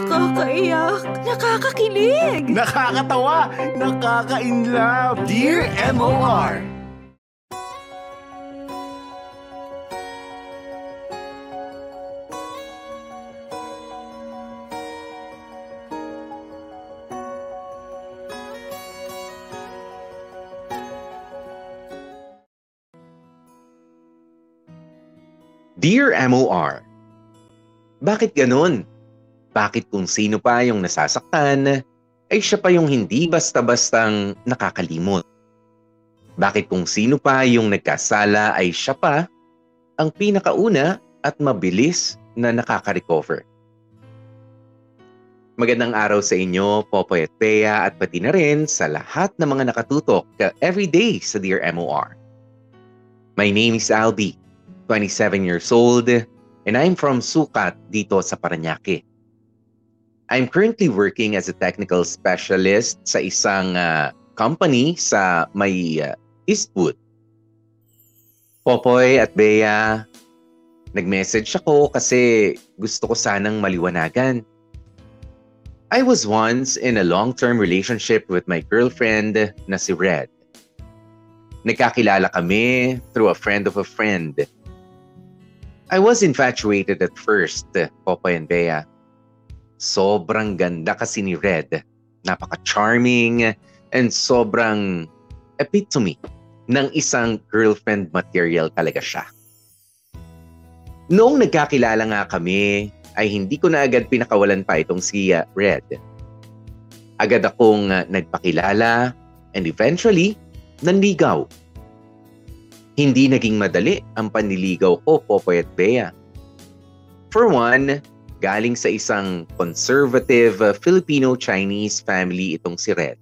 Nakakaiyak, nakakakilig. Nakakatawa, nakaka-inlove. Dear MOR. Dear MOR, Bakit ganun? Bakit kung sino pa yung nasasaktan, ay siya pa yung hindi basta-bastang nakakalimot? Bakit kung sino pa yung nagkasala ay siya pa ang pinakauna at mabilis na nakaka-recover? Magandang araw sa inyo, Popoy at Bea at pati na rin sa lahat ng mga nakatutok everyday sa Dear MOR. My name is Albi, 27 years old, and I'm from Sukat dito sa Paranaque. I'm currently working as a technical specialist sa isang uh, company sa may uh, Eastwood. Popoy at Bea, nag-message ako kasi gusto ko sanang maliwanagan. I was once in a long-term relationship with my girlfriend na si Red. Nagkakilala kami through a friend of a friend. I was infatuated at first, Popoy and Bea. Sobrang ganda kasi ni Red. Napaka-charming and sobrang epitome ng isang girlfriend material talaga siya. Noong nagkakilala nga kami, ay hindi ko na agad pinakawalan pa itong si uh, Red. Agad akong uh, nagpakilala and eventually, nanligaw. Hindi naging madali ang panliligaw ko, Popoy at Bea. For one, galing sa isang conservative uh, Filipino-Chinese family itong si Red.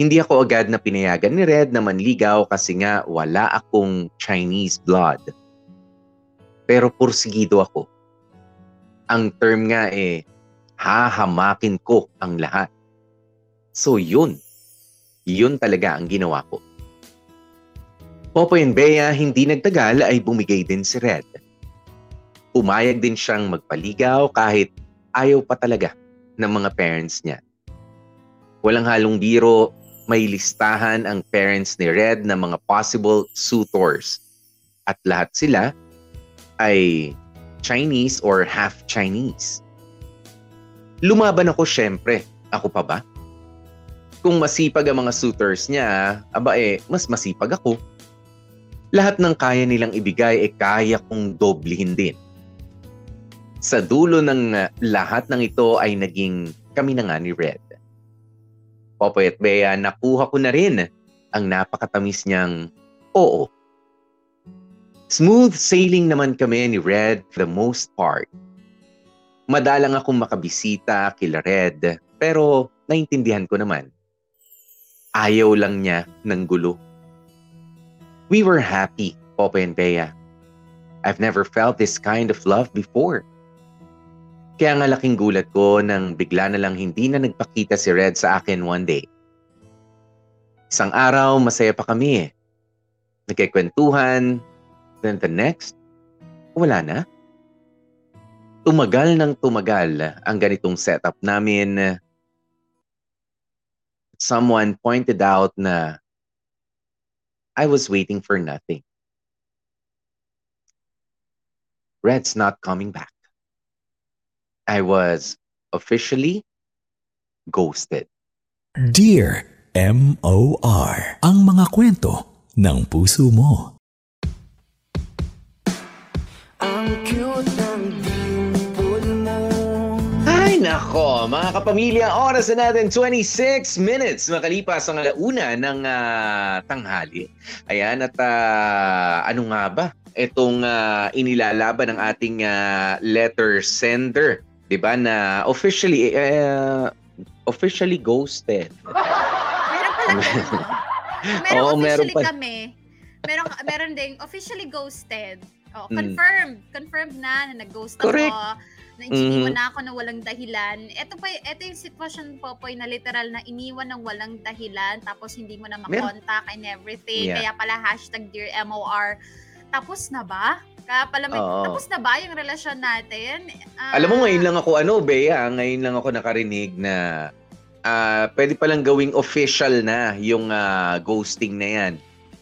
Hindi ako agad na pinayagan ni Red na manligaw kasi nga wala akong Chinese blood. Pero pursigido ako. Ang term nga eh, hahamakin ko ang lahat. So yun, yun talaga ang ginawa ko. Popoy and Bea hindi nagtagal ay bumigay din si Red. Umayag din siyang magpaligaw kahit ayaw pa talaga ng mga parents niya. Walang halong biro, may listahan ang parents ni Red ng mga possible suitors. At lahat sila ay Chinese or half Chinese. Lumaban ako syempre. Ako pa ba? Kung masipag ang mga suitors niya, aba eh, mas masipag ako. Lahat ng kaya nilang ibigay eh kaya kong doblihin din. Sa dulo ng uh, lahat ng ito ay naging kami na nga ni Red. Popoy at Bea, nakuha ko na rin ang napakatamis niyang oo. Smooth sailing naman kami ni Red for the most part. Madalang akong makabisita kila Red pero naintindihan ko naman. Ayaw lang niya ng gulo. We were happy, Popoy and Bea. I've never felt this kind of love before. Kaya nga laking gulat ko nang bigla na lang hindi na nagpakita si Red sa akin one day. Isang araw, masaya pa kami eh. Nagkikwentuhan, then the next, wala na. Tumagal ng tumagal ang ganitong setup namin. Someone pointed out na I was waiting for nothing. Red's not coming back. I was officially ghosted. Dear M.O.R. Ang mga kwento ng puso mo. Ang cute ng dimple mo Ay nako, mga kapamilya, oras na natin 26 minutes makalipas ang alauna ng ah, tanghali. Ayan, at ah, ano nga ba? Itong ah, inilalaban ng ating ah, letter sender, 'di ba na officially eh, officially ghosted. Meron pala? Meron Oo, meron officially pa. kami. Meron, meron ding officially ghosted. Oh, Mm. confirmed. Confirmed na na nag-ghost Correct. ako. Na iniwan na ako na walang dahilan. Ito pa, ito yung sitwasyon, Popoy, na literal na iniwan ng walang dahilan tapos hindi mo na makontak and everything. Yeah. Kaya pala hashtag Dear MOR. Tapos na ba? Kaya pala may, Oo. tapos na ba yung relasyon natin? Ah, Alam mo, ngayon lang ako, ano, Bea, ngayon lang ako nakarinig na ah pwede palang gawing official na yung ah, ghosting na yan.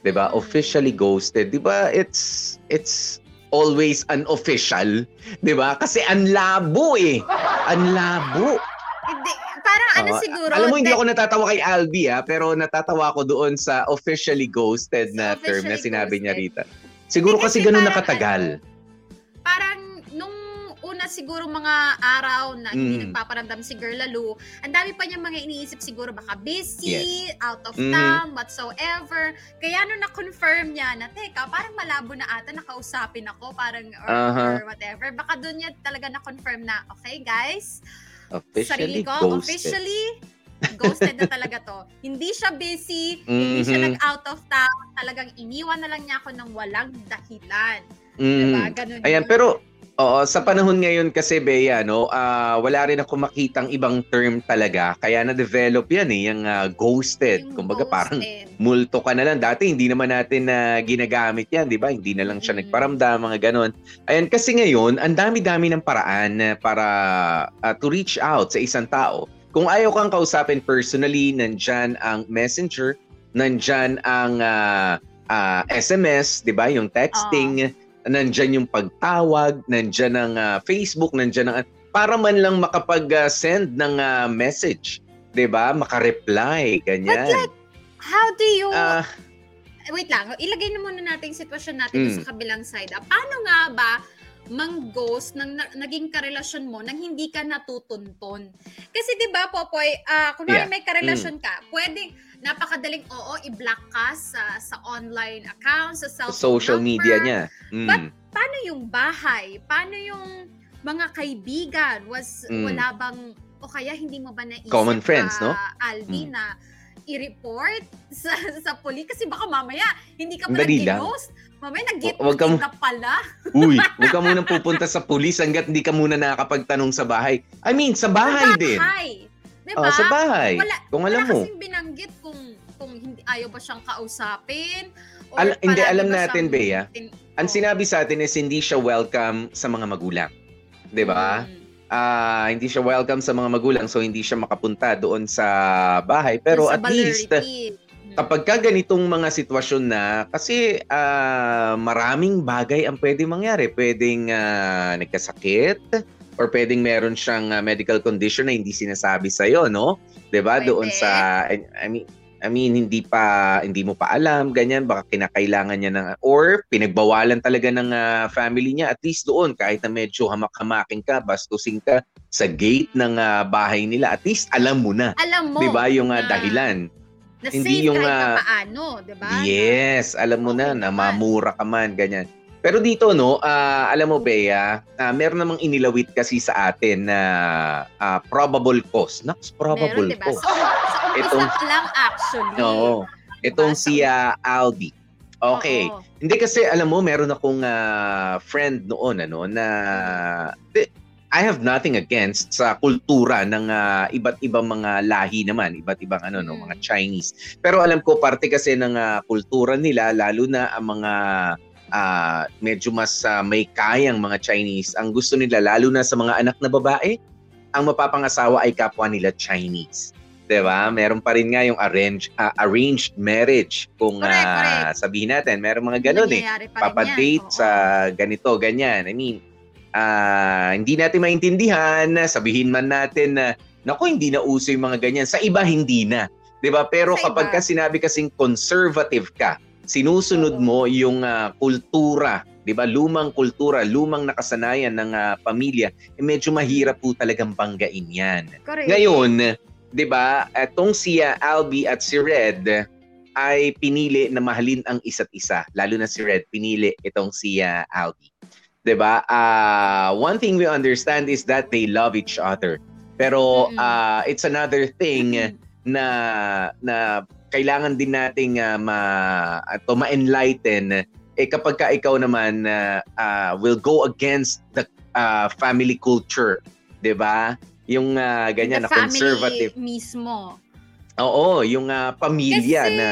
'Di ba? Mm. Officially ghosted. 'Di ba? It's it's always unofficial, 'di ba? Kasi ang labo eh. Ang labo. Hindi, parang ano Oo. siguro. Alam mo, hindi ako natatawa kay Albi ah, pero natatawa ako doon sa officially ghosted na Sa term na officially sinabi niya ghosted. Rita. Siguro Hindi, kasi kasi ganun parang nakatagal. parang nung una siguro mga araw na hindi Mm. nagpaparamdam si Girl Lalu, ang dami pa niyang mga iniisip siguro baka busy, out of Mhm. town, whatsoever. Kaya nung na-confirm niya na, teka, parang malabo na ata nakausapin ako, parang or, Aha. or whatever. Baka doon niya talaga na-confirm na, okay guys, Officially sarili ko, ghosted. officially, ghosted na talaga to. Hindi siya busy, hindi siya Mhm. nag-out of town, talagang iniwan na lang niya ako ng walang dahilan. Mhm. Diba? Ganun Ayan, yun. pero oo, sa panahon ngayon kasi Bea, no, ah, wala rin ako makitang ibang term talaga. Kaya na-develop yan eh, yung ah, ghosted. Yung Kumbaga parang ghosted. multo ka na lang. Dati hindi naman natin na ginagamit yan, di ba? Hindi na lang siya Mm. nagparamdam, mga ganon. Ayan, kasi ngayon, ang dami-dami ng paraan para ah, to reach out sa isang tao. Kung ayaw kang kausapin personally, nandyan ang messenger, nandyan ang ah, ah, SMS, di ba? Yung texting, nandyan yung pagtawag, nandyan ang ah, Facebook, nandyan ang... Para man lang makapag-send ng ah, message, di ba? Makareply, ganyan. But like, how do you... Ah, wait lang, ilagay na muna natin yung sitwasyon natin Mm. sa kabilang side. Paano nga ba mang-ghost ng na- naging karelasyon mo nang hindi ka natutunton? Kasi 'di ba Popoy, ah kunwari Yeah. may karelasyon ka, pwedeng napakadaling oo i-block ka sa sa online account, sa cellphone social number. media niya. Mm. But- Paano yung bahay? Paano yung mga kaibigan? Was Mm. wala bang o kaya hindi mo ba naisip Common friends, ah, no? Albi Mm. na i-report sa sa puli kasi baka mamaya hindi ka pala ghost. Mamaya nag-get Wa- wag ka ka pala. Uy, huwag ka munang pupunta sa pulis hanggat hindi ka muna nakakapagtanong sa bahay. I mean, sa bahay din. Hi. Diba? Oh, sa bahay. Wala, Kung alam wala mo. kasing binanggit kung kung hindi ayaw ba siyang kausapin Al- hindi, alam ba natin, Bea. Ang oh. sinabi sa atin is hindi siya welcome sa mga magulang. 'Di ba? Mm. Ah, hindi siya welcome sa mga magulang so hindi siya makapunta doon sa bahay. Pero Sa at least kapag ka ganitong mga sitwasyon na kasi ah, maraming bagay ang pwedeng mangyari. Pwedeng ah, nagkasakit or pwedeng meron siyang ah, medical condition na hindi sinasabi sa iyo, no? 'Di ba? Doon sa I, I mean I mean hindi pa hindi mo pa alam ganyan baka kinakailangan niya ng or pinagbawalan talaga ng ah, family niya at least doon kahit na medyo hamak-hamakin ka bastusin ka sa gate ng ah, bahay nila at least alam mo na alam mo 'di ba yung na- dahilan na Hindi yung, kahit ah, paano, di ba? Yes, alam mo na Okay na naman. mamura ka man ganyan. Pero dito no, ah, alam mo Bea, ah, meron namang inilawit kasi sa atin na ah, probable cause. Naks, probable Meron, diba? cause. Umpisa Itong- pa lang actually. Oo. Itong Diba? si ah, Albi. Okay. Oo. Hindi kasi alam mo meron akong ah, friend noon ano na I have nothing against sa kultura ng ah, iba't ibang mga lahi naman, iba't ibang ano no, Mm. mga Chinese. Pero alam ko parte kasi ng ah, kultura nila lalo na ang mga ah, medyo mas ah, may kayang mga Chinese. Ang gusto nila lalo na sa mga anak na babae, ang mapapangasawa ay kapwa nila Chinese. 'Di ba? Meron pa rin nga yung arrange, ah, arranged marriage kung Correct, ah, correct. sabihin natin, meron mga ganun eh papadate sa ganito, ganyan. I mean, ah, hindi natin maintindihan, sabihin man natin na, naku, hindi na uso yung mga ganyan. Sa iba, hindi na. 'Di ba Pero Sa kapag iba. ka sinabi kasing conservative ka, sinusunod mo yung ah, kultura, 'di ba Lumang kultura, lumang nakasanayan ng ah, pamilya, eh, medyo mahirap po talagang banggain yan. Correct. Ngayon, 'di ba, etong si ah, Albi at si Red ay pinili na mahalin ang isa't isa. Lalo na si Red pinili itong si ah, Albi. 'Di ba? Ah, one thing we understand is that they love each other. Pero ah, it's another thing na na kailangan din nating ah, ma to ma-enlighten eh kapag ka ikaw naman ah, ah, will go against the ah, family culture, 'di ba? Yung ah, ganyan na conservative. mismo. Oo, yung ah, pamilya Kasi, na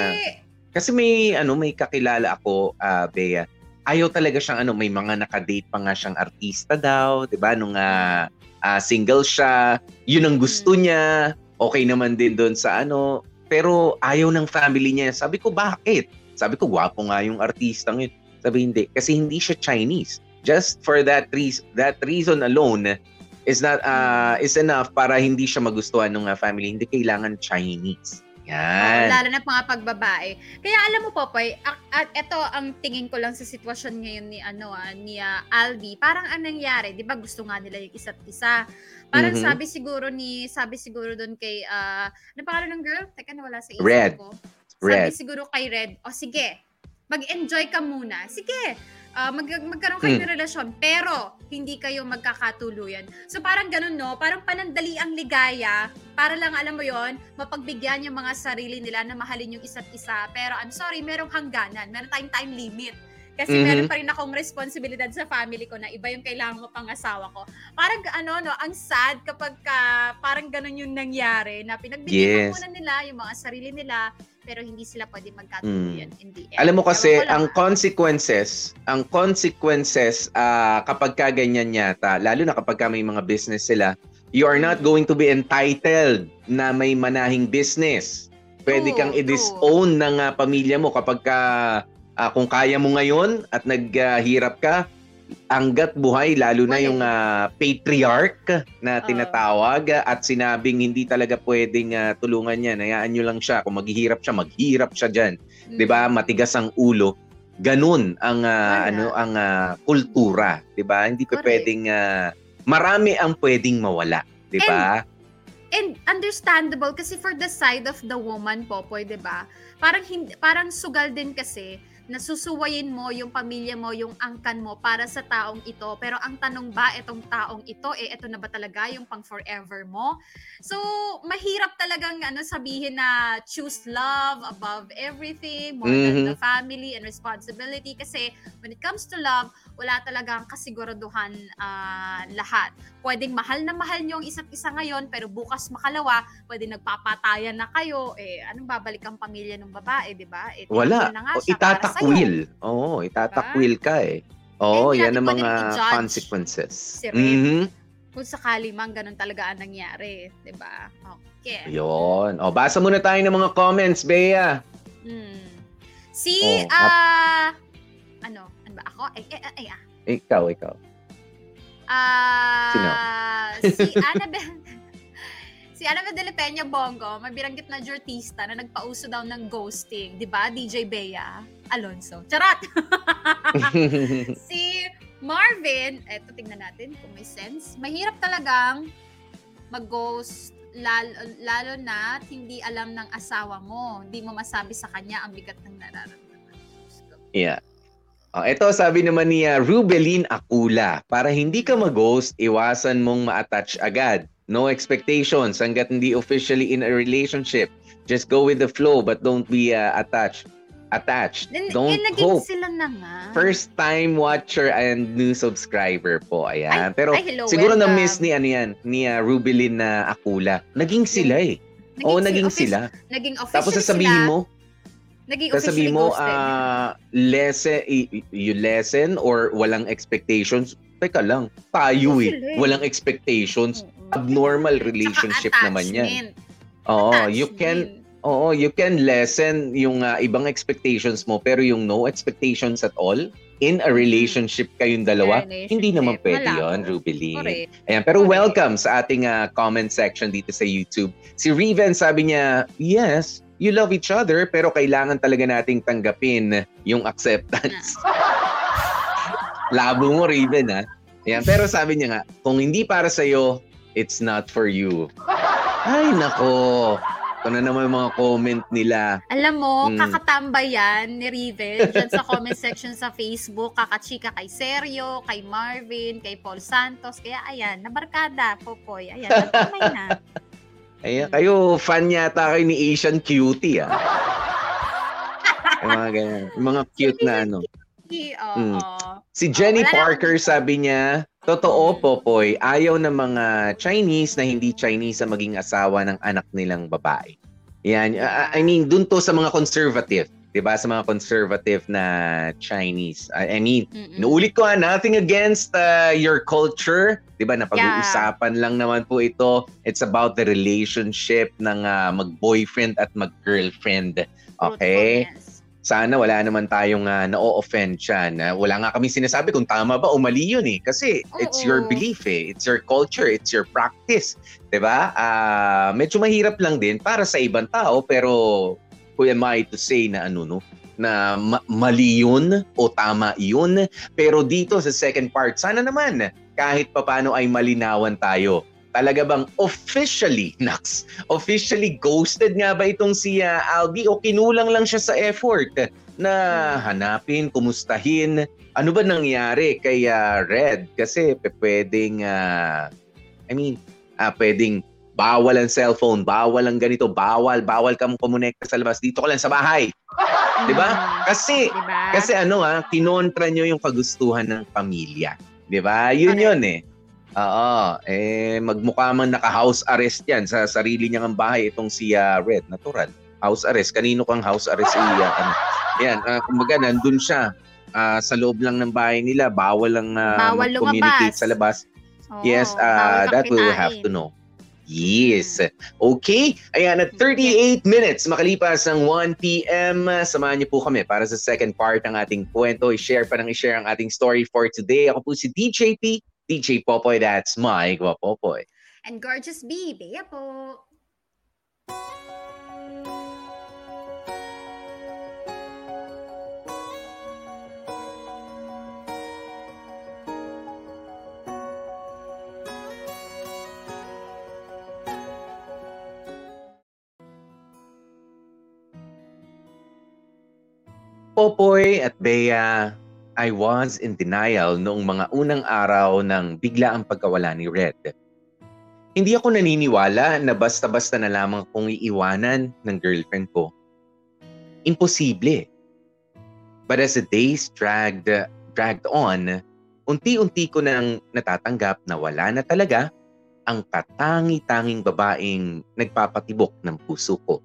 kasi may ano may kakilala ako ah Bea ayaw talaga siyang ano, may mga nakadate pa nga siyang artista daw, 'di ba? Nung ah, ah, single siya, yun ang gusto niya. Okay naman din doon sa ano, pero ayaw ng family niya. Sabi ko, bakit? Sabi ko, gwapo nga yung artistang yun. Sabi hindi, kasi hindi siya Chinese. Just for that reason, that reason alone is not uh, is enough para hindi siya magustuhan ng uh, family. Hindi kailangan Chinese. Yan. Lalo na mga pagbabae. Kaya alam mo, Popoy, at, at ito ang tingin ko lang sa sitwasyon ngayon ni ano ah, ni ah, Aldi. Parang ang nangyari, 'di ba? Gusto nga nila yung isa't isa. Parang Mhm. sabi siguro ni sabi siguro doon kay ah, ano pangalan ng girl? Teka nawala sa isip Red. ko. Sabi Red. siguro kay Red, o sige, mag-enjoy ka muna. Sige, ah, mag magkaroon kayo Hmm. ng relasyon, pero hindi kayo magkakatuluyan. So parang ganun, no? Parang panandali ang ligaya para lang, alam mo yon mapagbigyan yung mga sarili nila na mahalin yung isa't isa. Pero I'm sorry, merong hangganan. Meron tayong time limit. Kasi Mhm. meron pa rin akong responsibilidad sa family ko na iba yung kailangan ko pang asawa ko. Parang ano, no, ang sad kapag ka, parang ganun yung nangyari na pinagbigyan Yes. muna nila yung mga sarili nila pero hindi sila pwede magkatuluyan in the end. Alam mo kasi, Ewan ang consequences, ang consequences ah, kapag ka ganyan yata, lalo na kapag ka may mga business sila, you are not going to be entitled na may manahing business. Pwede kang i-disown ng ah, pamilya mo kapag ka, ah, kung kaya mo ngayon at naghirap ka, hanggat buhay, lalo na yung ah, patriarch na Oo. tinatawag ah, at sinabing hindi talaga pwedeng ah, tulungan yan. Hayaan nyo lang siya. Kung maghihirap siya, maghihirap siya dyan. Mm. 'di ba? Matigas ang ulo. Ganun ang ah, Wala. ano ang ah, kultura, 'di ba? Hindi pa pwedeng ah, marami ang pwedeng mawala, 'di ba? And understandable kasi for the side of the woman, Popoy, 'di ba? Parang hindi, parang sugal din kasi na susuwayin mo yung pamilya mo, yung angkan mo para sa taong ito. Pero ang tanong ba, itong taong ito, eh, ito na ba talaga yung pang forever mo? So, mahirap talagang ano, sabihin na choose love above everything, more than Mhm. the family and responsibility. Kasi when it comes to love, wala talagang kasiguraduhan ah, lahat. Pwedeng mahal na mahal niyo ang isa't isa ngayon, pero bukas makalawa, pwede nagpapatayan na kayo. Eh, anong babalik ang pamilya ng babae, di ba? Eh, Wala. na nga O, siya para sa'yo. Itatakwil. Oo, itatakwil ka eh. Oo, hindi yan ang mga consequences. si Red. Mhm. Kung sakali mang ganun talaga ang nangyari, di ba? Okay. Ayun. O, basa muna tayo ng mga comments, Bea. Hmm. Si, Oh, ah, ano, ano ba ako? Ay, ay, ay, ah. Ikaw, ikaw. Ah, si Annabel Si Annabel de la Peña Bongo, may biranggit na jortista na nagpauso daw ng ghosting, 'di ba? DJ Bea Alonso. Charot. si Marvin, eto tingnan natin kung may sense. Mahirap talagang mag-ghost lalo, lalo na hindi alam ng asawa mo. Hindi mo masabi sa kanya ang bigat ng nararamdaman. Yeah. Oh, ito sabi naman ni uh, Rubelin Akula, para hindi ka mag-ghost, iwasan mong ma-attach agad. No expectations hanggat hindi officially in a relationship. Just go with the flow but don't be uh, attached. Attached. Then, Don't eh, naging hope. sila na nga. First time watcher and new subscriber po. Ayan. Ay, Pero ay, hello, siguro welcome. na-miss ni ano yan, ni uh, Rubelin na Akula. Naging sila eh. Oo, naging offici- sila. Naging official Tapos sasabihin sila. mo, Naging sasabihin officially mo, ah, lessen, y- y- you lessen or walang expectations. Teka lang, tayo eh. Eh. Walang expectations. Tsaka relationship naman yan. attachment. Oo, you can. Oo, you can lessen yung ah, ibang expectations mo pero yung no expectations at all in a relationship kayong dalawa, Relationship. hindi naman pwede Malabo. yon, Rubeline. Correct. Ayan, pero Correct. welcome sa ating ah, comment section dito sa YouTube. Si Riven sabi niya, yes, you love each other pero kailangan talaga nating tanggapin yung acceptance. Labo mo, Riven, ha? Ayan, pero sabi niya nga, kung hindi para sa'yo, it's not for you. Ay, nako. Ito na naman yung mga comment nila. Alam mo, Mm. kakatambay yan ni Rivel dyan sa comment section sa Facebook. Kakachika kay Sergio, kay Marvin, kay Paul Santos. Kaya ayan, nabarkada, Popoy. Ayan, nagtamay na. Ayan, kayo, fan yata kayo ni Asian Cutie, ah. Yung mga ganyan. Yung mga cute na ano. Oo. Mm. Si Jenny na Parker sabi niya, Totoo. Popoy, ayaw ng mga Chinese na hindi Chinese sa maging asawa ng anak nilang babae. Yan. I- mean, dun to sa mga conservative. 'di ba sa mga conservative na Chinese. I, I mean, Mm-mm. Inuulit ko ha, nothing against uh, your culture. 'Di ba? Napag-uusapan lang naman po ito. It's about the relationship ng uh, mag-boyfriend at mag-girlfriend. Okay? Fruitfulness. Sana wala naman tayong uh, na-offend dyan. Uh, wala nga kami sinasabi kung tama ba o mali yun eh. Kasi it's your belief eh. It's your culture. It's your practice. ba? Ah, medyo mahirap lang din para sa ibang tao pero who am I to say na ano no? na ma- mali yun o tama yun. Pero dito sa second part, sana naman kahit papano ay malinawan tayo. Talaga bang officially, Nax, officially ghosted nga ba itong si ah, Albi o kinulang lang siya sa effort na hanapin, kumustahin? Ano ba nangyari kay ah, Red? Kasi pwedeng, ah, I mean, ah, pwedeng bawal ang cellphone, bawal ang ganito, bawal, bawal kang kumonekta sa labas. Dito ko lang sa bahay. Di ba? Kasi, Diba? kasi ano ah, kinontra nyo yung kagustuhan ng pamilya. Di ba? Yun Correct. yun eh. Oo. Eh, magmukha man naka-house arrest yan sa sarili niyang bahay itong si ah, Red. Natural. House arrest. Kanino kang house arrest? iya, ano. Yan. ah, kumbaga, nandun siya. ah, sa loob lang ng bahay nila. Bawal lang ah, Bawal lumabas. sa labas. Oo, yes, uh, that we will have to know. Yes. Okay. Ayan, at 38 minutes makalipas ng 1 p.m. Samahan niyo po kami para sa second part ng ating kwento. I-share pa ng i-share ang ating story for today. Ako po si DJ P. DJ Popoy, that's my Popoy. And Gorgeous B, Bea po. Popoy at Bea, I was in denial noong mga unang araw ng bigla ang pagkawala ni Red. Hindi ako naniniwala na basta-basta na lamang kong iiwanan ng girlfriend ko. Imposible. But as the days dragged, dragged on, unti-unti ko nang natatanggap na wala na talaga ang katangi-tanging babaeng nagpapatibok ng puso ko.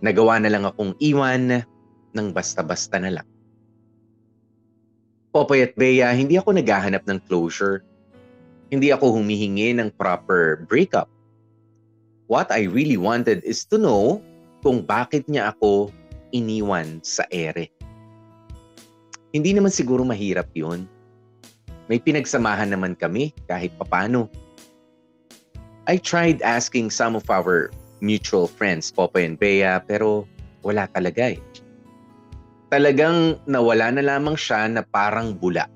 Nagawa na lang akong iwan ng basta-basta na lang. Popoy at Bea, hindi ako naghahanap ng closure. Hindi ako humihingi ng proper breakup. What I really wanted is to know kung bakit niya ako iniwan sa ere. Hindi naman siguro mahirap yun. May pinagsamahan naman kami kahit papano. I tried asking some of our mutual friends, Popoy and Bea, pero wala talaga eh talagang nawala na lamang siya na parang bula.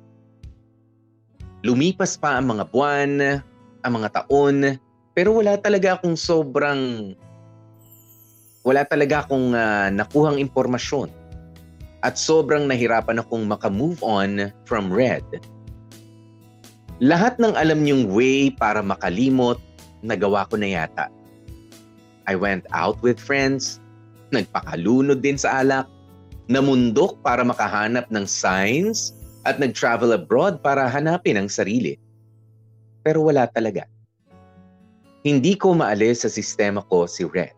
Lumipas pa ang mga buwan, ang mga taon, pero wala talaga akong sobrang wala talaga akong ah, nakuhang impormasyon. At sobrang nahirapan akong makamove on from Red. Lahat ng alam niyong way para makalimot, nagawa ko na yata. I went out with friends, nagpakalunod din sa alak, namundok para makahanap ng signs at nag-travel abroad para hanapin ang sarili. Pero wala talaga. Hindi ko maalis sa sistema ko si Red.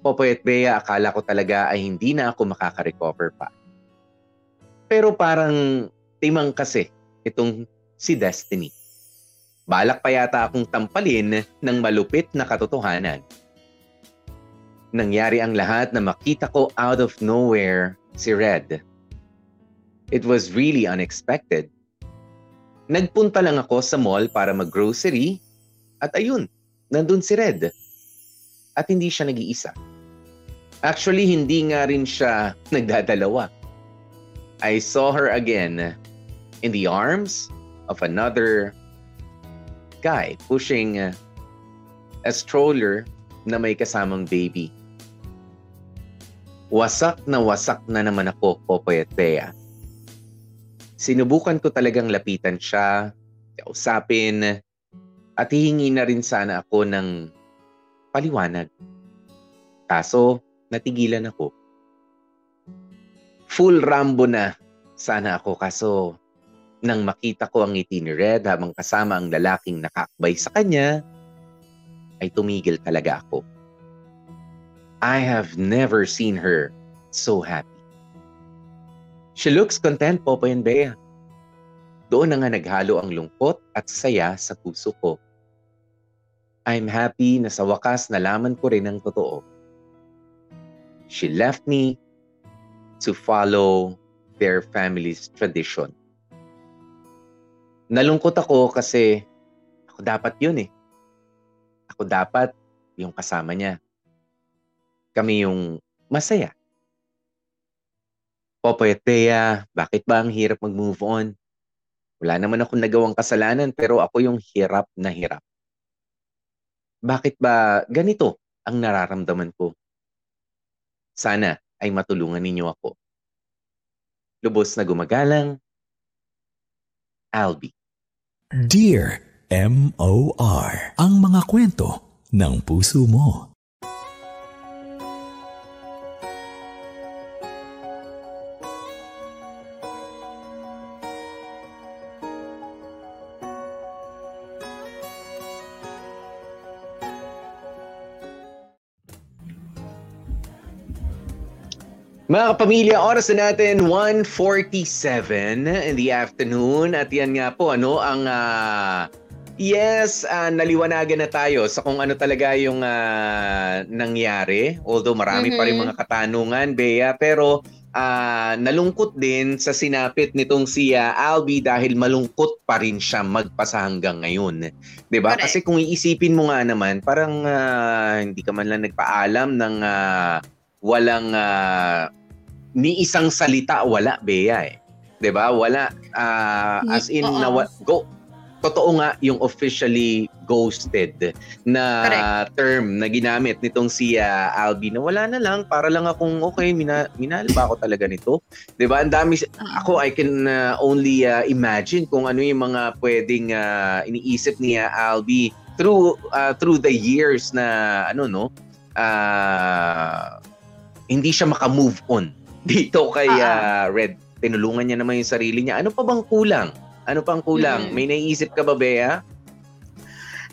Popoy at Bea, akala ko talaga ay hindi na ako makaka-recover pa. Pero parang timang kasi itong si Destiny. Balak pa yata akong tampalin ng malupit na katotohanan nangyari ang lahat na makita ko out of nowhere si Red. It was really unexpected. Nagpunta lang ako sa mall para mag-grocery at ayun, nandun si Red. At hindi siya nag-iisa. Actually, hindi nga rin siya nagdadalawa. I saw her again in the arms of another guy pushing a stroller na may kasamang baby. Wasak na wasak na naman ako, Popoy at Bea. Sinubukan ko talagang lapitan siya, kausapin, at hihingi na rin sana ako ng paliwanag. Kaso, natigilan ako. Full Rambo na sana ako kaso nang makita ko ang ngiti ni Red habang kasama ang lalaking nakakbay sa kanya, ay tumigil talaga ako. I have never seen her so happy. She looks content, Popoy and Bea. Doon na nga naghalo ang lungkot at saya sa puso ko. I'm happy na sa wakas nalaman ko rin ang totoo. She left me to follow their family's tradition. Nalungkot ako kasi ako dapat yun eh. Ako dapat yung kasama niya. Kami yung masaya. Popoy at Bea, bakit ba ang hirap mag-move on? Wala naman akong nagawang kasalanan pero ako yung hirap na hirap. Bakit ba ganito ang nararamdaman ko? Sana ay matulungan ninyo ako. Lubos na gumagalang, Albi. Dear M.O.R. Ang mga kwento ng puso mo. Mga kapamilya, oras na natin 1.47 in the afternoon. At yan nga po, ano, ang... ah, yes, ah, naliwanagan na tayo sa kung ano talaga yung ah, nangyari. Although marami pa rin Mhm. mga katanungan, Bea. Pero ah, nalungkot din sa sinapit nitong si ah, Albi dahil malungkot pa rin siya magpasa hanggang ngayon. 'Di ba? Correct. Kasi kung iisipin mo nga naman, parang ah, hindi ka man lang nagpaalam ng ah, walang ah, ni isang salita wala Bea eh. 'Di ba? Wala ah, as in na go. Totoo nga yung officially ghosted na Correct. term na ginamit nitong si ah, Albi na wala na lang para lang akong okay mina, minahal ba ako talaga nito? 'di ba ang dami ako I can uh, only uh, imagine kung ano yung mga pwedeng uh, iniisip ni uh, Albi through uh, through the years na ano no? Uh, hindi siya maka-move on dito kay uh, Red tinulungan niya naman yung sarili niya. Ano pa bang kulang? Ano pang kulang? Mm. may naiisip ka ba Bea?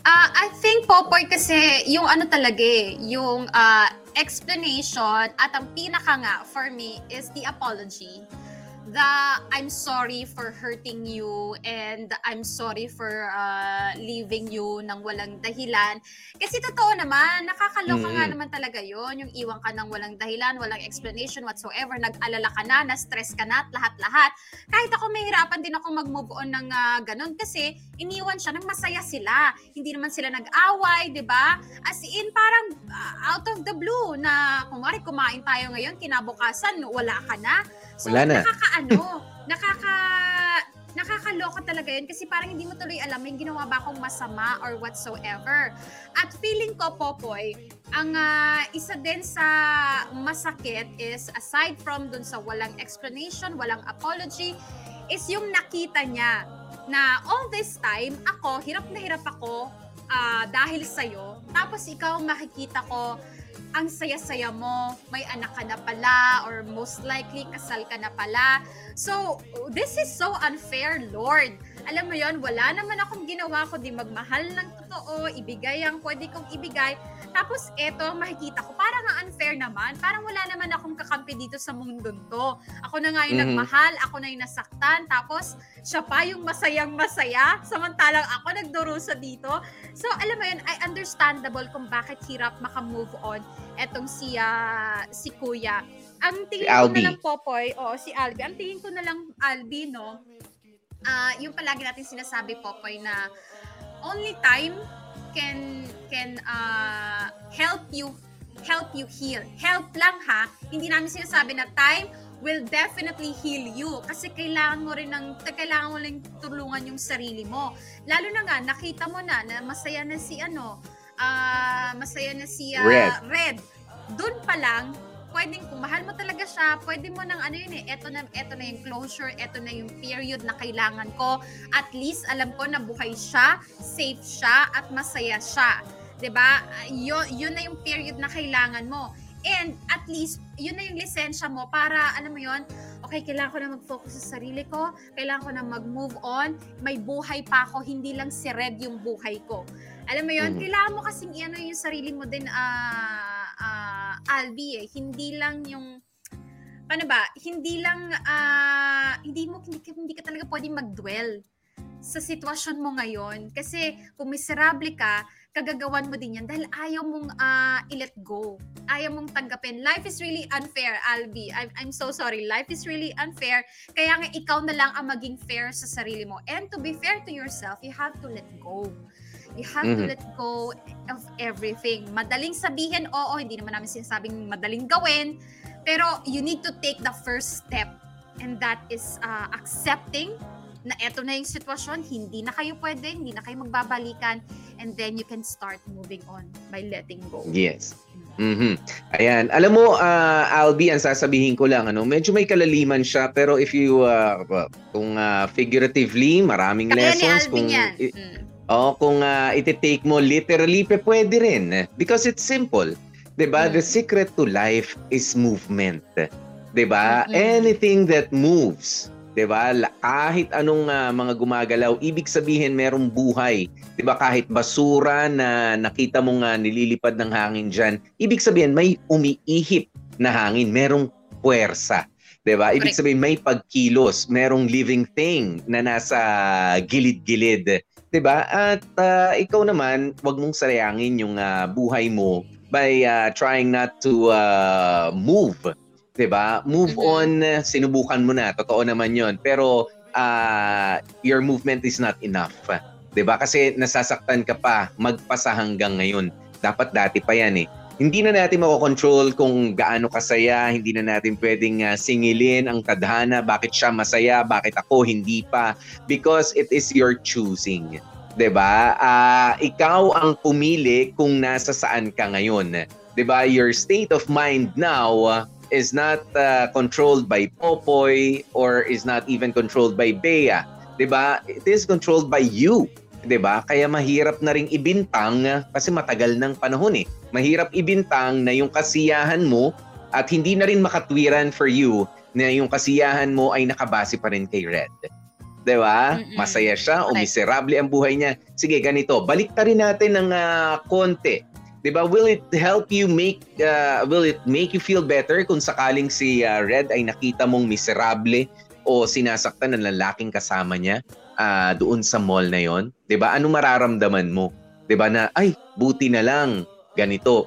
Ah, I think Popoy kasi yung ano talaga eh, yung ah, explanation at ang pinaka nga for me is the apology. The I'm sorry for hurting you and I'm sorry for ah, leaving you ng walang dahilan. Kasi totoo naman, nakakaloka nga Mm. naman talaga yon yung iwan ka ng walang dahilan, walang explanation whatsoever, nag-alala ka na, na-stress ka na at lahat-lahat. Kahit ako mahirapan din ako mag-move on ng ah, ganun kasi iniwan siya nang masaya sila. Hindi naman sila nag-away, 'di ba? As in parang ah, out of the blue na kumari kumain tayo ngayon, kinabukasan wala ka na. So Wala na. nakakaano, nakaka nakakaloka talaga yun kasi parang hindi mo tuloy alam may ginawa ba akong masama or whatsoever. At feeling ko, Popoy, ang ah, isa din sa masakit is aside from dun sa walang explanation, walang apology, is yung nakita niya na all this time, ako, hirap na hirap ako ah, dahil sa'yo. Tapos ikaw makikita ko, ang saya-saya mo, may anak ka na pala, or most likely kasal ka na pala. So, this is so unfair, Lord. Alam mo yon wala naman akong ginawa kundi magmahal ng totoo, ibigay ang pwede kong ibigay. Tapos eto, makikita ko, parang ang unfair naman. Parang wala naman akong kakampi dito sa mundong to. Ako na nga yung Mhm. nagmahal, ako na yung nasaktan, tapos siya pa yung masayang masaya, samantalang ako nagdurusa dito. So, alam mo yun, ay understandable kung bakit hirap makamove on etong si, ah, si Kuya. Ang tingin Si ko Albi. na lang, Popoy, o si Albi, ang tingin ko na lang, Albi, no, ah yung palagi natin sinasabi, Popoy, na only time can can uh, help you help you heal. Help lang ha. Hindi namin sinasabi na time will definitely heal you kasi kailangan mo rin ng kailangan mo rin tulungan yung sarili mo. Lalo na nga nakita mo na na masaya na si ano, ah masaya na si ah, Red. Red. Doon pa lang pwedeng kung mahal mo talaga siya, pwede mo nang ano yun eh, eto na, eto na yung closure, eto na yung period na kailangan ko. At least alam ko na buhay siya, safe siya, at masaya siya. 'Di ba? Yun, yun na yung period na kailangan mo. And at least, yun na yung lisensya mo para, alam mo yun, okay, kailangan ko na mag-focus sa sarili ko, kailangan ko na mag-move on, may buhay pa ako, hindi lang si Red yung buhay ko. Alam mo yun, Mhm. kailangan mo kasing ano yung sarili mo din, ah, ah, Albi eh. Hindi lang yung paano ba? Hindi lang ah, hindi mo hindi, ka- hindi ka talaga pwedeng mag-dwell sa sitwasyon mo ngayon kasi kung miserable ka, kagagawan mo din yan dahil ayaw mong ah, i-let go. Ayaw mong tanggapin. Life is really unfair, Albi. I'm, I'm so sorry. Life is really unfair. Kaya nga ikaw na lang ang maging fair sa sarili mo. And to be fair to yourself, you have to let go. You have to Mhm. let go of everything. Madaling sabihin, oo, hindi naman namin sinasabing madaling gawin. Pero you need to take the first step. And that is uh, accepting na eto na yung sitwasyon, hindi na kayo pwede, hindi na kayo magbabalikan, and then you can start moving on by letting go. Yes. Mhm. Ayan. Alam mo, ah, Albi, ang sasabihin ko lang, ano, medyo may kalaliman siya, pero if you, well, kung ah, figuratively, maraming Kaya ni lessons. Alvin kung, yan. Mm. Oh, kung ah, iti-take mo literally, pe, pwede rin. Because it's simple. 'Di ba? Mm. The secret to life is movement. 'Di ba? Mm-mm. Anything that moves, 'di ba? Kahit anong ah, mga gumagalaw, ibig sabihin merong buhay. 'Di ba? Kahit basura na nakita mo nga nililipad ng hangin diyan, ibig sabihin may umiihip na hangin, merong puwersa. 'Di ba? Ibig sabihin may pagkilos, merong living thing na nasa gilid-gilid. 'Di ba? At ah, ikaw naman, 'wag mong sayangin yung ah, buhay mo by ah, trying not to ah, move. 'Di ba? Move Mhm. on, sinubukan mo na, totoo naman 'yon. Pero ah, your movement is not enough. 'Di ba? Kasi nasasaktan ka pa magpasa hanggang ngayon. Dapat dati pa 'yan eh. Hindi na natin makokontrol kung gaano kasaya, hindi na natin pwedeng ah, singilin ang tadhana, bakit siya masaya, bakit ako hindi pa because it is your choosing. 'Di ba? Ah, ikaw ang pumili kung nasa saan ka ngayon. 'Di ba? Your state of mind now is not ah, controlled by Popoy or is not even controlled by Bea. 'Di ba? It is controlled by you. 'Di ba? Kaya mahirap na ring ibintang kasi matagal ng panahon eh. Mahirap ibintang na yung kasiyahan mo at hindi na rin makatwiran for you na yung kasiyahan mo ay nakabase pa rin kay Red. 'Di ba? Masaya siya o miserable ang buhay niya. Sige, ganito. Balik rin natin ng ah, konti. 'Di ba? Will it help you make ah, will it make you feel better kung sakaling si ah, Red ay nakita mong miserable o sinasaktan ng lalaking kasama niya ah, doon sa mall na 'yon? 'Di ba? Ano mararamdaman mo? 'Di ba na ay buti na lang ganito.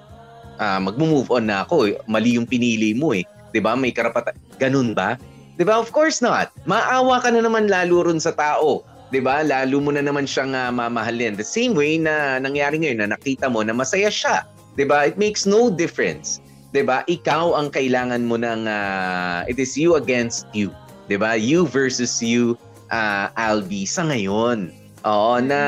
Ah, magmo-move on na ako. eh. Mali yung pinili mo eh. 'Di ba? May karapatan. Ganun ba? 'Di ba? Of course not. Maawa ka na naman lalo ron sa tao. 'Di ba? Lalo mo na naman siyang ah, mamahalin. The same way na nangyari ngayon na nakita mo na masaya siya. 'Di ba? It makes no difference. 'Di ba? Ikaw ang kailangan mo ng ah, it is you against you. 'Di ba? You versus you ah, Albi sa ngayon. Oo, na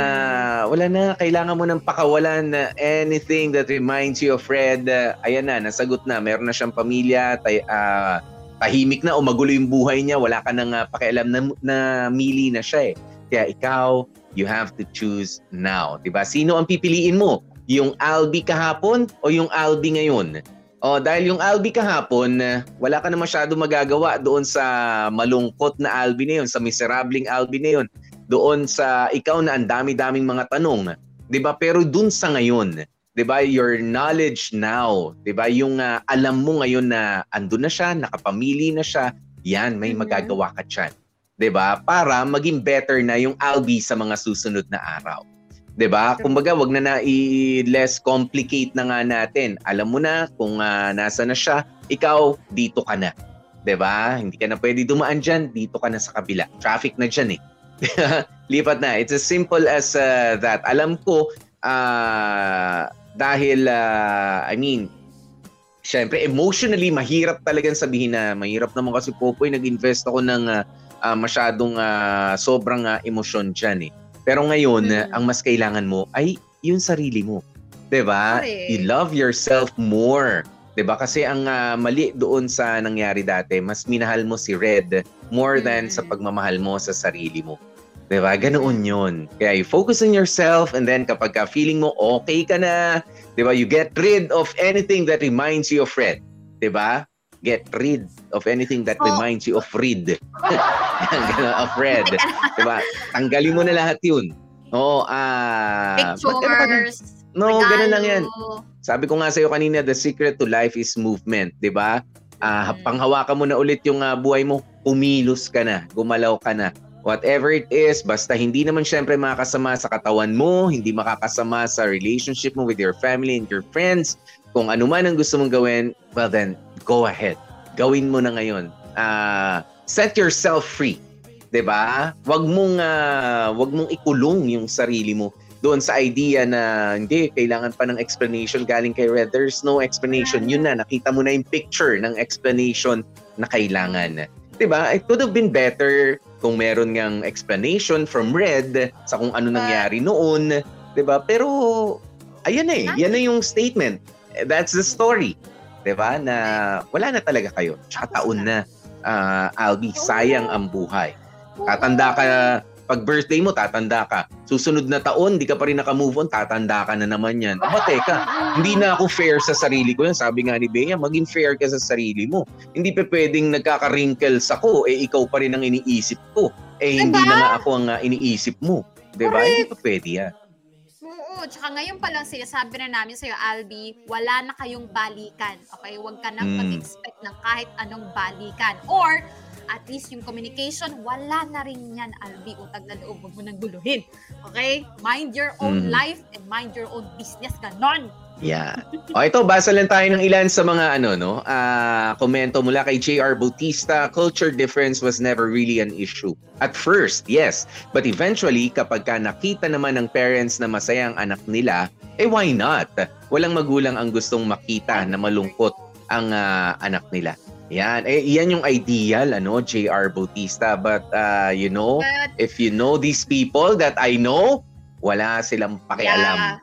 wala na kailangan mo ng pakawalan na anything that reminds you of Fred. ah, ayan na, nasagot na. Meron na siyang pamilya, tay, ah, tahimik na o magulo yung buhay niya, wala ka nang ah, pakialam na, na mili na siya eh. Kaya ikaw, you have to choose now. 'Di ba? Sino ang pipiliin mo? Yung Albi kahapon o yung Albi ngayon? O dahil yung Albi kahapon, ah, wala ka na masyado magagawa doon sa malungkot na Albi na yun, sa miserableng Albi na yun, doon sa ikaw na ang dami-daming mga tanong. 'Di ba? Pero doon sa ngayon, 'di ba? Your knowledge now, 'di ba? Yung ah, alam mo ngayon na andun na siya, nakapamili na siya, yan may Mhm. magagawa ka diyan. 'Di ba? Para maging better na yung Albi sa mga susunod na araw. 'Di ba? Kumbaga, wag na na i-less complicate na nga natin. Alam mo na kung ah, nasa na siya, ikaw dito ka na. 'Di ba? Hindi ka na pwede dumaan diyan, dito ka na sa kabila. Traffic na diyan eh. Lipat na. It's as simple as uh, that. Alam ko ah, dahil ah, I mean Siyempre, emotionally, mahirap talagang sabihin na mahirap naman kasi Popoy, nag-invest ako ng ah, ah, masyadong ah, sobrang ah, emosyon dyan eh. Pero ngayon, Mm. ang mas kailangan mo ay yung sarili mo. 'Di ba? You love yourself more. 'Di ba? Kasi ang ah, mali doon sa nangyari dati, mas minahal mo si Red more than Mm. sa pagmamahal mo sa sarili mo. 'Di ba? Ganoon 'yun. Kaya you focus on yourself and then kapag ka feeling mo okay ka na, 'di ba? You get rid of anything that reminds you of Red. 'Di ba? Get rid of anything that So- reminds you of Red. Of Red. 'Di ba? Tanggalin mo na lahat 'yun. Oo, ah... ano ka na- Pictures. No, ganun lang yan. regalo. Sabi ko nga sa'yo kanina, the secret to life is movement, di ba? Ah, Mm. panghawakan mo na ulit yung ah, buhay mo, kumilos ka na, gumalaw ka na. Whatever it is, basta hindi naman syempre makakasama sa katawan mo, hindi makakasama sa relationship mo with your family and your friends. Kung ano man ang gusto mong gawin, well then, go ahead. Gawin mo na ngayon. Ah, set yourself free. 'di ba? Wag mong ah, wag mong ikulong yung sarili mo doon sa idea na hindi, kailangan pa ng explanation galing kay Red. There's no explanation. Yun na, nakita mo na yung picture ng explanation na kailangan. ba? It could have been better kung meron ngang explanation from Red sa kung ano nangyari noon. ba? Pero, ayan eh, yan na yung statement. That's the story. ba? Na wala na talaga kayo. Tsaka taon na. Ah, Albi, sayang ang buhay. Tatanda ka, pag birthday mo, tatanda ka. Susunod na taon, di ka pa rin nakamove on, tatanda ka na naman yan. Aba, teka, hindi na ako fair sa sarili ko yan. Sabi nga ni Bea, maging fair ka sa sarili mo. Hindi pa pwedeng nagkaka-wrinkles ako, eh ikaw pa rin ang iniisip ko. Eh hindi Diba? na nga ako ang ah, iniisip mo. Di ba? Hindi pa pwede yan. Oo, tsaka ngayon pa lang sinasabi na namin sa'yo, Albi, wala na kayong balikan. Okay? Huwag ka nang Mm. mag-expect ng kahit anong balikan. Or, at least yung communication, wala na rin yan, Albi. Utag na loob, huwag mo nang guluhin. Okay? Mind your own Mm. life and mind your own business. Ganon. Yeah. O ito, basa lang tayo ng ilan sa mga ano no, ah komento mula kay JR Bautista, culture difference was never really an issue. At first, yes, but eventually kapag ka nakita naman ng parents na masaya ang anak nila, eh why not? Walang magulang ang gustong makita na malungkot ang ah, anak nila. Yan, eh yan yung ideal ano, JR Bautista, but ah, you know, But, if you know these people that I know, wala silang pakialam. yeah.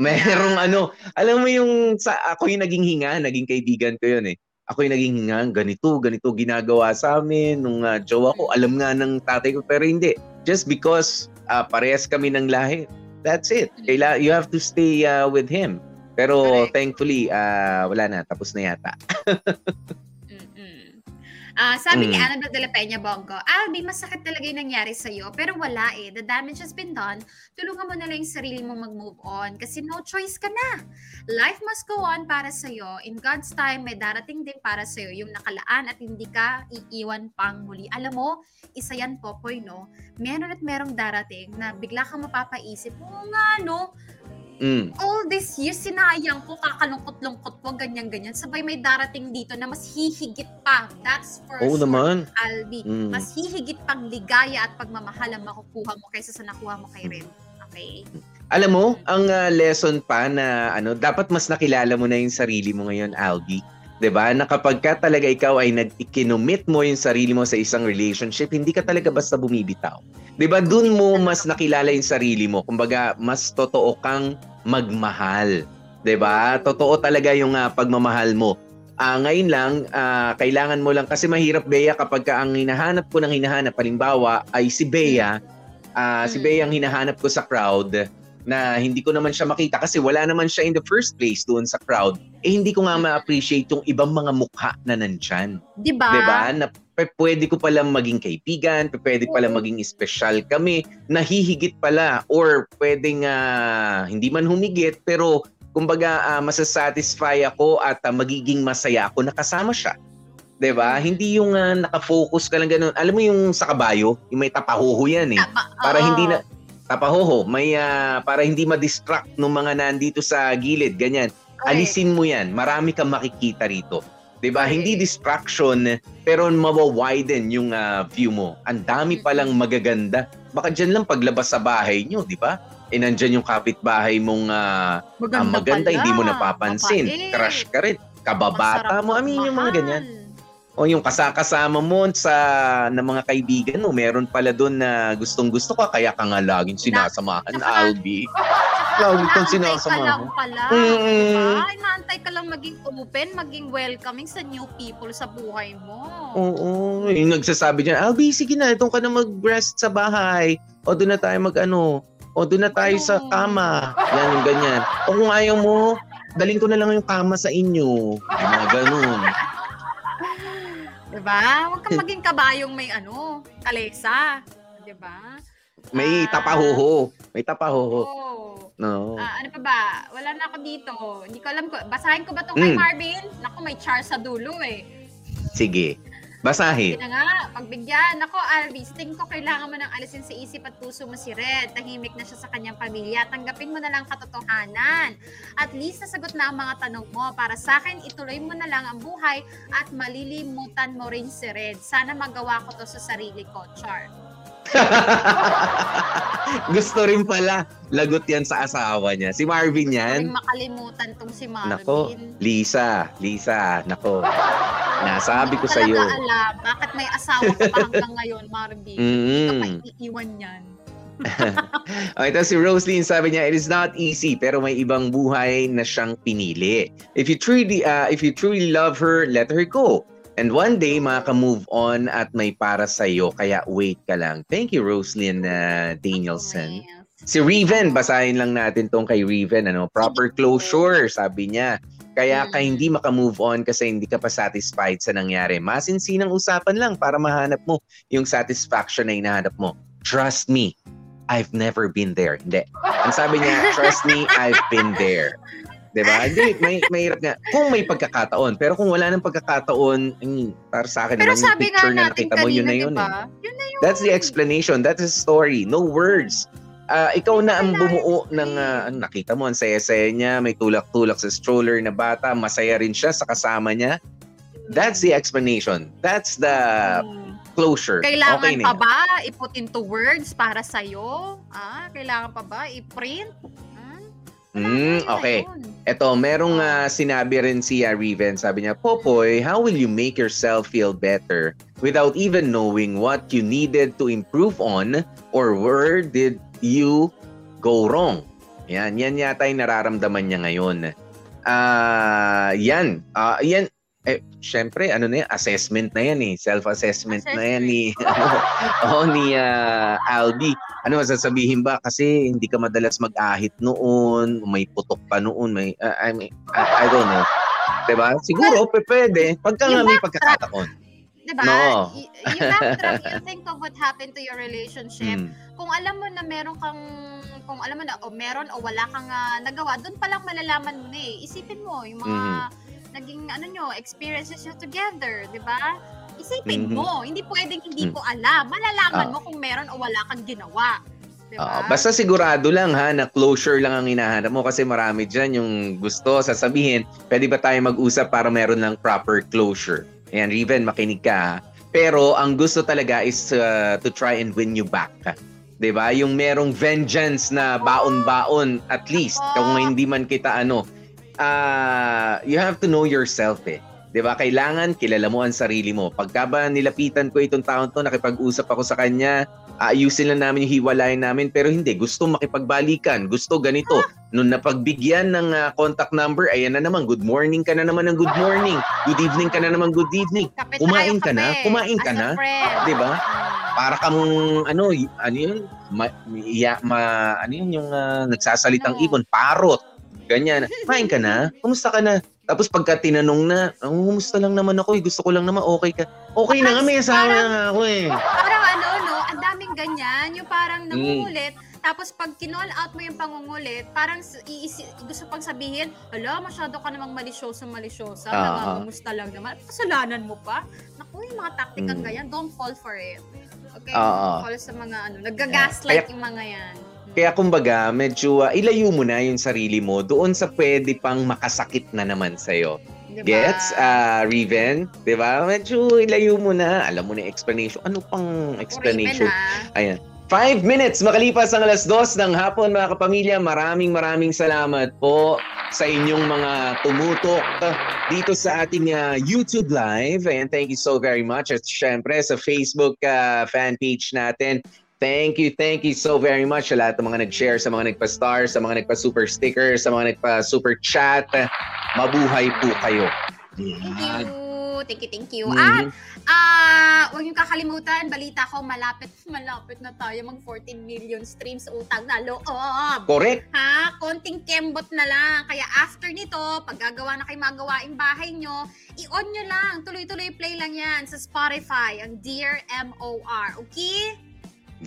Merong ano, alam mo yung sa ako yung naging hinga, naging kaibigan ko yun eh. Ako yung naging hinga, ganito, ganito ginagawa sa amin nung uh, jowa ko. Alam nga ng tatay ko pero hindi. Just because ah, parehas kami ng lahi. That's it. Kaila, you have to stay ah, with him. Pero Correct. thankfully, ah, wala na. Tapos na yata. Ah, sabi ni Mm. Annabelle de la Peña Bongo, Albi, masakit talaga yung nangyari sa'yo, pero wala eh. The damage has been done. Tulungan mo na lang yung sarili mo mag-move on kasi no choice ka na. Life must go on para sa'yo. In God's time, may darating din para sa'yo yung nakalaan at hindi ka iiwan pang muli. Alam mo, isa yan, Popoy, no? Meron at merong darating na bigla kang mapapaisip, oo nga, no? Mm. all these years, sinayang ko, kakalungkot-lungkot ko, ganyan-ganyan. Sabay may darating dito na mas hihigit pa. That's for Oo sure, naman. Albi. Mm. Mas hihigit pang ligaya at pagmamahal ang makukuha mo kaysa sa nakuha mo kay Ren. Okay? Alam mo, ang ah, lesson pa na ano, dapat mas nakilala mo na yung sarili mo ngayon, Albi. 'Di ba? Na kapag ka talaga ikaw ay nag-ikinomit mo yung sarili mo sa isang relationship, hindi ka talaga basta bumibitaw. 'Di ba? Doon mo mas nakilala yung sarili mo. Kumbaga, mas totoo kang magmahal. 'Di ba? Totoo talaga yung ah, pagmamahal mo. Ah, ngayon lang, ah, kailangan mo lang kasi mahirap Bea kapag ka ang hinahanap ko ng hinahanap halimbawa ay si Bea, ah, si Mm. Bea ang hinahanap ko sa crowd na hindi ko naman siya makita kasi wala naman siya in the first place doon sa crowd, eh hindi ko nga ma-appreciate yung ibang mga mukha na nandyan. Di ba? 'Di ba? Na pwede ko palang maging kaibigan, pwede palang Oo. maging espesyal kami, nahihigit pala or pwedeng ah, hindi man humigit pero kumbaga ah, masasatisfy ako at ah, magiging masaya ako nakasama siya. 'Di ba? Hindi yung ah, naka-focus ka lang ganun. Alam mo yung sa kabayo, yung may tapahuho yan eh para hindi na tapahoho, may ah, para hindi ma-distract ng mga nandito sa gilid, ganyan. Correct. Alisin mo 'yan. Marami kang makikita rito. 'Di ba? Correct. Hindi distraction pero mawa-widen yung ah, view mo. Ang dami palang magaganda. Baka diyan lang paglabas sa bahay nyo, 'di ba? Eh nandyan yung kapitbahay mong ah, maganda, pala. hindi mo napapansin. Mapait. Crush ka rin. Kababata Masarap mo. I mean, yung mga ganyan. O yung kasakasama mo sa ng mga kaibigan mo, meron pala doon na gustong-gusto ka kaya ka nga laging sinasamahan, Saka- Albi. Lagi kang Inaantay ka lang sinasamahan. pala. Mm. Diba? Inaantay ka lang maging open, maging welcoming sa new people sa buhay mo. Oo, yung nagsasabi dyan, Albi, sige na, doon ka na mag-rest sa bahay. O doon na tayo mag-ano. O doon na tayo sa Ano? kama. Yan, yung ganyan. O kung ayaw mo, daling ko na lang yung kama sa inyo. Yung mga ganun. Diba? Huwag kang maging kabayong may ano, kalesa. Diba? May Ah. tapahoho. May tapahoho. Oh. No. Ah, ano pa ba? Wala na ako dito. Hindi ko alam ko. Basahin ko ba itong kay Mm. Marvin? Naku, may char sa dulo eh. Sige. Basahin. Hindi na nga, pagbigyan. Nako, Alvis, tingin ko kailangan mo nang alisin sa isip at puso mo si Red. Tahimik na siya sa kanyang pamilya. Tanggapin mo na lang katotohanan. At least nasagot na ang mga tanong mo. Para sa akin, ituloy mo na lang ang buhay at malilimutan mo rin si Red. Sana magawa ko to sa sarili ko, Char. Gusto rin pala. Lagot yan sa asawa niya. Si Marvin yan. makalimutan tong si Marvin. Nako, Lisa, Lisa, nako. Nasabi ko sa Hindi talaga alam bakit may asawa ka pa hanggang ngayon, Marvin. Hindi ka pa Mm. iiwan yan. Okay, ito si Roslyn sabi niya, it is not easy pero may ibang buhay na siyang pinili. If you truly uh, if you truly love her, let her go. And one day makaka-move on at may para sa iyo kaya wait ka lang. Thank you Roslyn uh, Danielson. Si Riven, basahin lang natin tong kay Riven, ano, proper closure, sabi niya. Kaya ka Mm. hindi maka-move on kasi hindi ka pa satisfied sa nangyari. Masinsinang usapan lang para mahanap mo yung satisfaction na hinahanap mo. Trust me, I've never been there. Hindi. Ang sabi niya, trust me, I've been there. 'Di ba? Hindi, may mahirap nga. Kung may pagkakataon, pero kung wala nang pagkakataon, I mean, para sa akin Pero naman yung picture na nakita mo, kanina, yun na yun. Eh. ba? Yun na yun. That's the explanation. That's the story. No words. Ah, ikaw na ang bumuo ng ano, nakita mo ang saya-saya niya, may tulak-tulak sa stroller na bata, masaya rin siya sa kasama niya. That's the explanation. That's the Hmm. closure. Kailangan okay pa ba i-put into words para sa'yo? Ah, kailangan pa ba i-print? Mm, okay. Eto, merong ah, sinabi rin si ah, Riven. Sabi niya, Popoy, how will you make yourself feel better without even knowing what you needed to improve on or where did you go wrong? Yan, yan yata yung nararamdaman niya ngayon. Ah, yan. Ah, yan. Eh, syempre, ano na yan? Assessment na yan eh. Self-assessment na yan ni, ano, oh, ni ah, Albi. Ano masasabihin ba? Kasi hindi ka madalas mag-ahit noon, may putok pa noon, may, ah, I, mean, I, I don't know. Diba? Siguro, pe, pwede. Pagka nga may pagkakataon. Diba? No. Y- you backtrack, you think of what happened to your relationship. Mm. Kung alam mo na meron kang kung alam mo na o meron o wala kang ah, nagawa, doon pa lang malalaman mo na eh. Isipin mo yung mga Mm-hmm. Naging ano nyo, experiences nyo together, di ba? Isipin Mhm. mo, hindi pwedeng hindi Mm. ko alam. Malalaman Ah. mo kung meron o wala kang ginawa. Di Oo, ba? basta sigurado lang ha, na closure lang ang hinahanap mo kasi marami dyan yung gusto sasabihin, pwede ba tayo mag-usap para meron lang proper closure? Ayan, Riven, makinig ka ha. Pero ang gusto talaga is uh, to try and win you back. Ha? 'Di ba? Yung merong vengeance na baon-baon at least kung hindi man kita ano. Ah you have to know yourself eh. 'Di ba? Kailangan kilala mo ang sarili mo. Pagka ba nilapitan ko itong taon to, nakipag-usap ako sa kanya, aayusin lang namin yung hiwalayan namin pero hindi gusto makipagbalikan gusto ganito nung napagbigyan ng ah, contact number ayan na naman good morning ka na naman ng good morning good evening ka na naman good evening Kape kumain ka na? Kumain ka na? 'di ba Mm. para kang ano ano yun ma, iya, ma ano yun yung ah, nagsasalitang ibon parrot ganyan kumain ka na kumusta ka na tapos pagka tinanong na oh, kumusta lang naman ako eh gusto ko lang naman okay ka okay na nga may asawa na nga ako eh Parang ano, no? Ang daming ganyan. Yung parang Mm. nangungulit. Tapos pag kinall out mo yung pangungulit, parang iisi, gusto pang sabihin, hala, masyado ka namang malisyoso, malisyosa. Ah. Nangangamusta lang naman. Kasalanan mo pa. Naku, yung mga taktikang Mm. ganyan, don't fall for it. Okay? Ah, Don't fall sa mga ano, nagagaslight Kaya- yung mga yan. Kaya kumbaga, medyo ah, ilayo mo na yung sarili mo doon sa pwede pang makasakit na naman sa'yo. Diba? Gets, ah Riven? Di ba? Medyo ilayo mo na. Alam mo na explanation. Ano pang explanation? Raven, ah. Five minutes makalipas ang alas dos ng hapon mga kapamilya. Maraming maraming salamat po sa inyong mga tumutok dito sa ating ah, YouTube Live. And thank you so very much. At syempre sa Facebook ah, fan page natin. Thank you, thank you so very much sa lahat ng mga nag-share, sa mga nagpa-star, sa mga nagpa-super sticker, sa mga nagpa-super chat. Mabuhay po kayo. Thank you. Thank you, thank you. At Mhm. Ah, huwag niyo kakalimutan, balita ko malapit malapit na tayo mag 14 million streams utang na loob. Correct. Ha, konting kembot na lang. Kaya after nito, pag gagawa na kayo magawaing bahay nyo, i-on nyo lang. Tuloy-tuloy play lang yan sa Spotify, ang Dear MOR. Okay?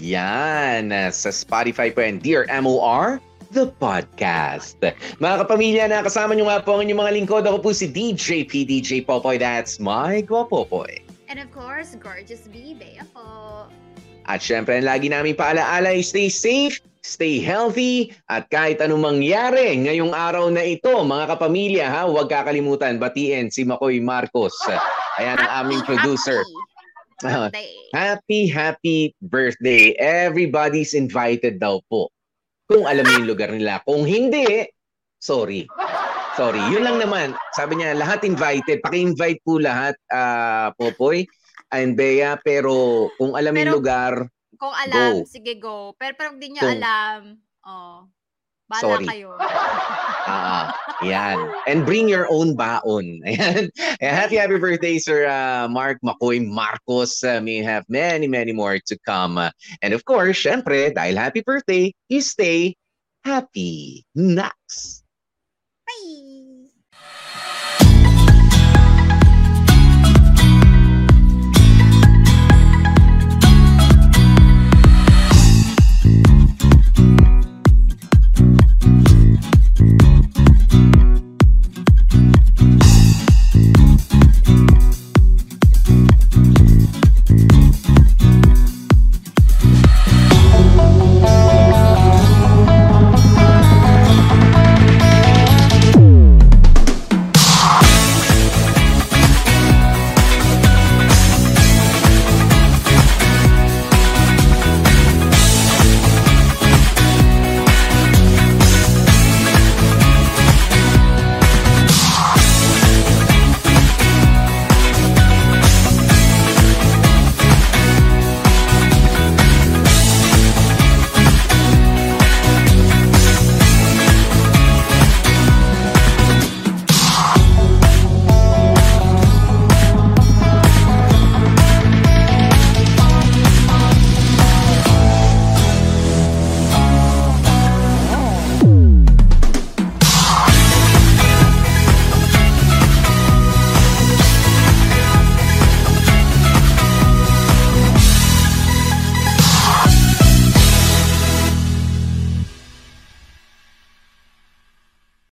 Yan, sa Spotify po yan, Dear MOR, the podcast. Mga kapamilya, nakasama nyo nga po ang inyong mga lingkod. Ako po si DJ P. DJ Popoy. That's my Guapopoy. And of course, Gorgeous B, Bea po. At syempre, ang lagi namin paalaala, stay safe, stay healthy, at kahit anong mangyari ngayong araw na ito, mga kapamilya, ha, huwag kakalimutan, batiin si Makoy Marcos. Ayan ang aming producer. Ah, Birthday. Happy, happy birthday. Everybody's invited daw po. Kung alam niyo yung lugar nila. Kung hindi, sorry. Sorry. Yun lang naman. Sabi niya, lahat invited. Paki-invite po lahat, ah, Popoy and Bea. Pero kung alam yung Pero- lugar, Kung alam, Go. sige go. Pero pag di nyo Kung- alam, oh, bahala Sorry. kayo. ah, yan. And bring your own baon. Ayan. Happy, happy birthday, Sir uh, Mark Makoy Marcos. Uh, may have many, many more to come. Uh, and of course, syempre, dahil happy birthday, you stay happy. Next.